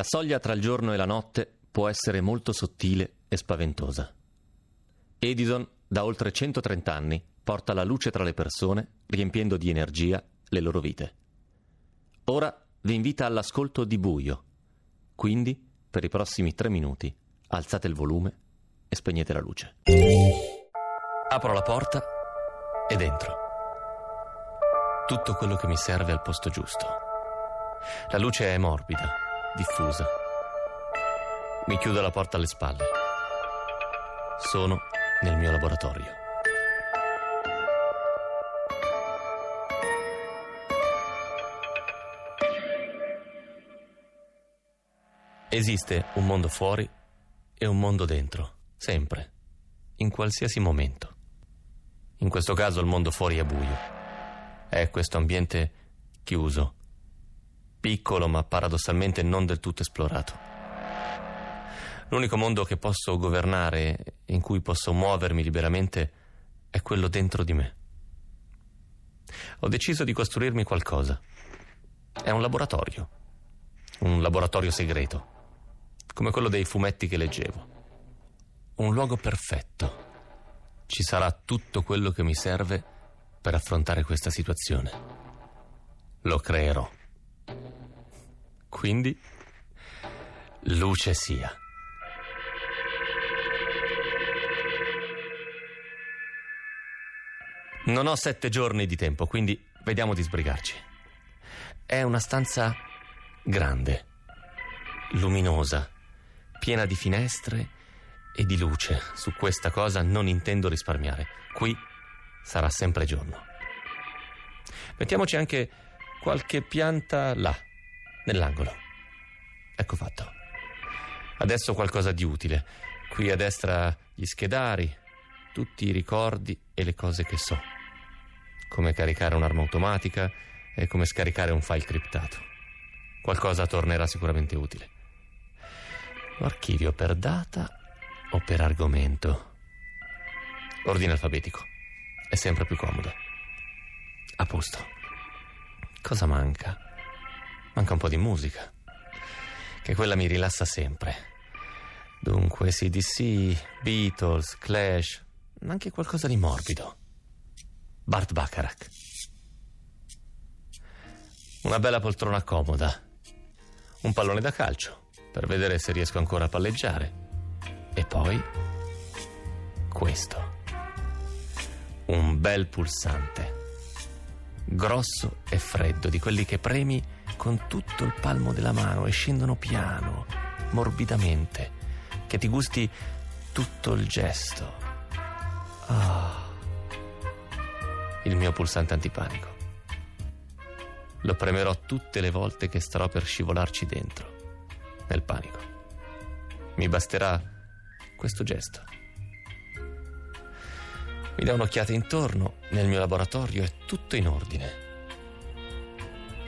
La soglia tra il giorno e la notte può essere molto sottile e spaventosa. Edison, da oltre 130 anni, porta la luce tra le persone, riempiendo di energia le loro vite. Ora vi invita all'ascolto di buio. Quindi, per i prossimi tre minuti, alzate il volume e spegnete la luce. Apro la porta ed entro. Tutto quello che mi serve al posto giusto. La luce è morbida, diffusa. Mi chiudo la porta alle spalle. Sono nel mio laboratorio. Esiste un mondo fuori e un mondo dentro, sempre, in qualsiasi momento. In questo caso il mondo fuori è buio. È questo ambiente chiuso, piccolo ma paradossalmente non del tutto esplorato. L'unico mondo che posso governare, in cui posso muovermi liberamente, è quello dentro di me. Ho deciso di costruirmi qualcosa. È un laboratorio, un laboratorio segreto come quello dei fumetti che leggevo. Un luogo perfetto. Ci sarà tutto quello che mi serve per affrontare questa situazione. Lo creerò. Quindi, luce sia. Non ho sette giorni di tempo, quindi vediamo di sbrigarci. È una stanza grande, luminosa, piena di finestre e di luce. Su questa cosa non intendo risparmiare. Qui sarà sempre giorno. Mettiamoci anche qualche pianta là, nell'angolo. Ecco fatto. Adesso qualcosa di utile. Qui a destra gli schedari, tutti i ricordi e le cose che so. Come caricare un'arma automatica e come scaricare un file criptato. Qualcosa tornerà sicuramente utile. Archivio per data o per argomento? Ordine alfabetico. È sempre più comodo. A posto. Cosa manca? Manca un po' di musica. Che quella mi rilassa sempre. Dunque, CDC, Beatles, Clash, anche qualcosa di morbido. Bart Bacharach. Una bella poltrona comoda. Un pallone da calcio per vedere se riesco ancora a palleggiare. E poi questo. Un bel pulsante. Grosso e freddo, di quelli che premi con tutto il palmo della mano e scendono piano, morbidamente, che ti gusti tutto il gesto. Ah. Il mio pulsante antipanico. Lo premerò tutte le volte che starò per scivolarci dentro nel panico. Mi basterà questo gesto. Mi dà un'occhiata intorno, nel mio laboratorio è tutto in ordine.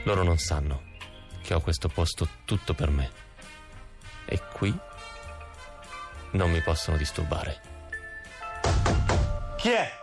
Loro non sanno che ho questo posto tutto per me. E qui non mi possono disturbare. Chi è?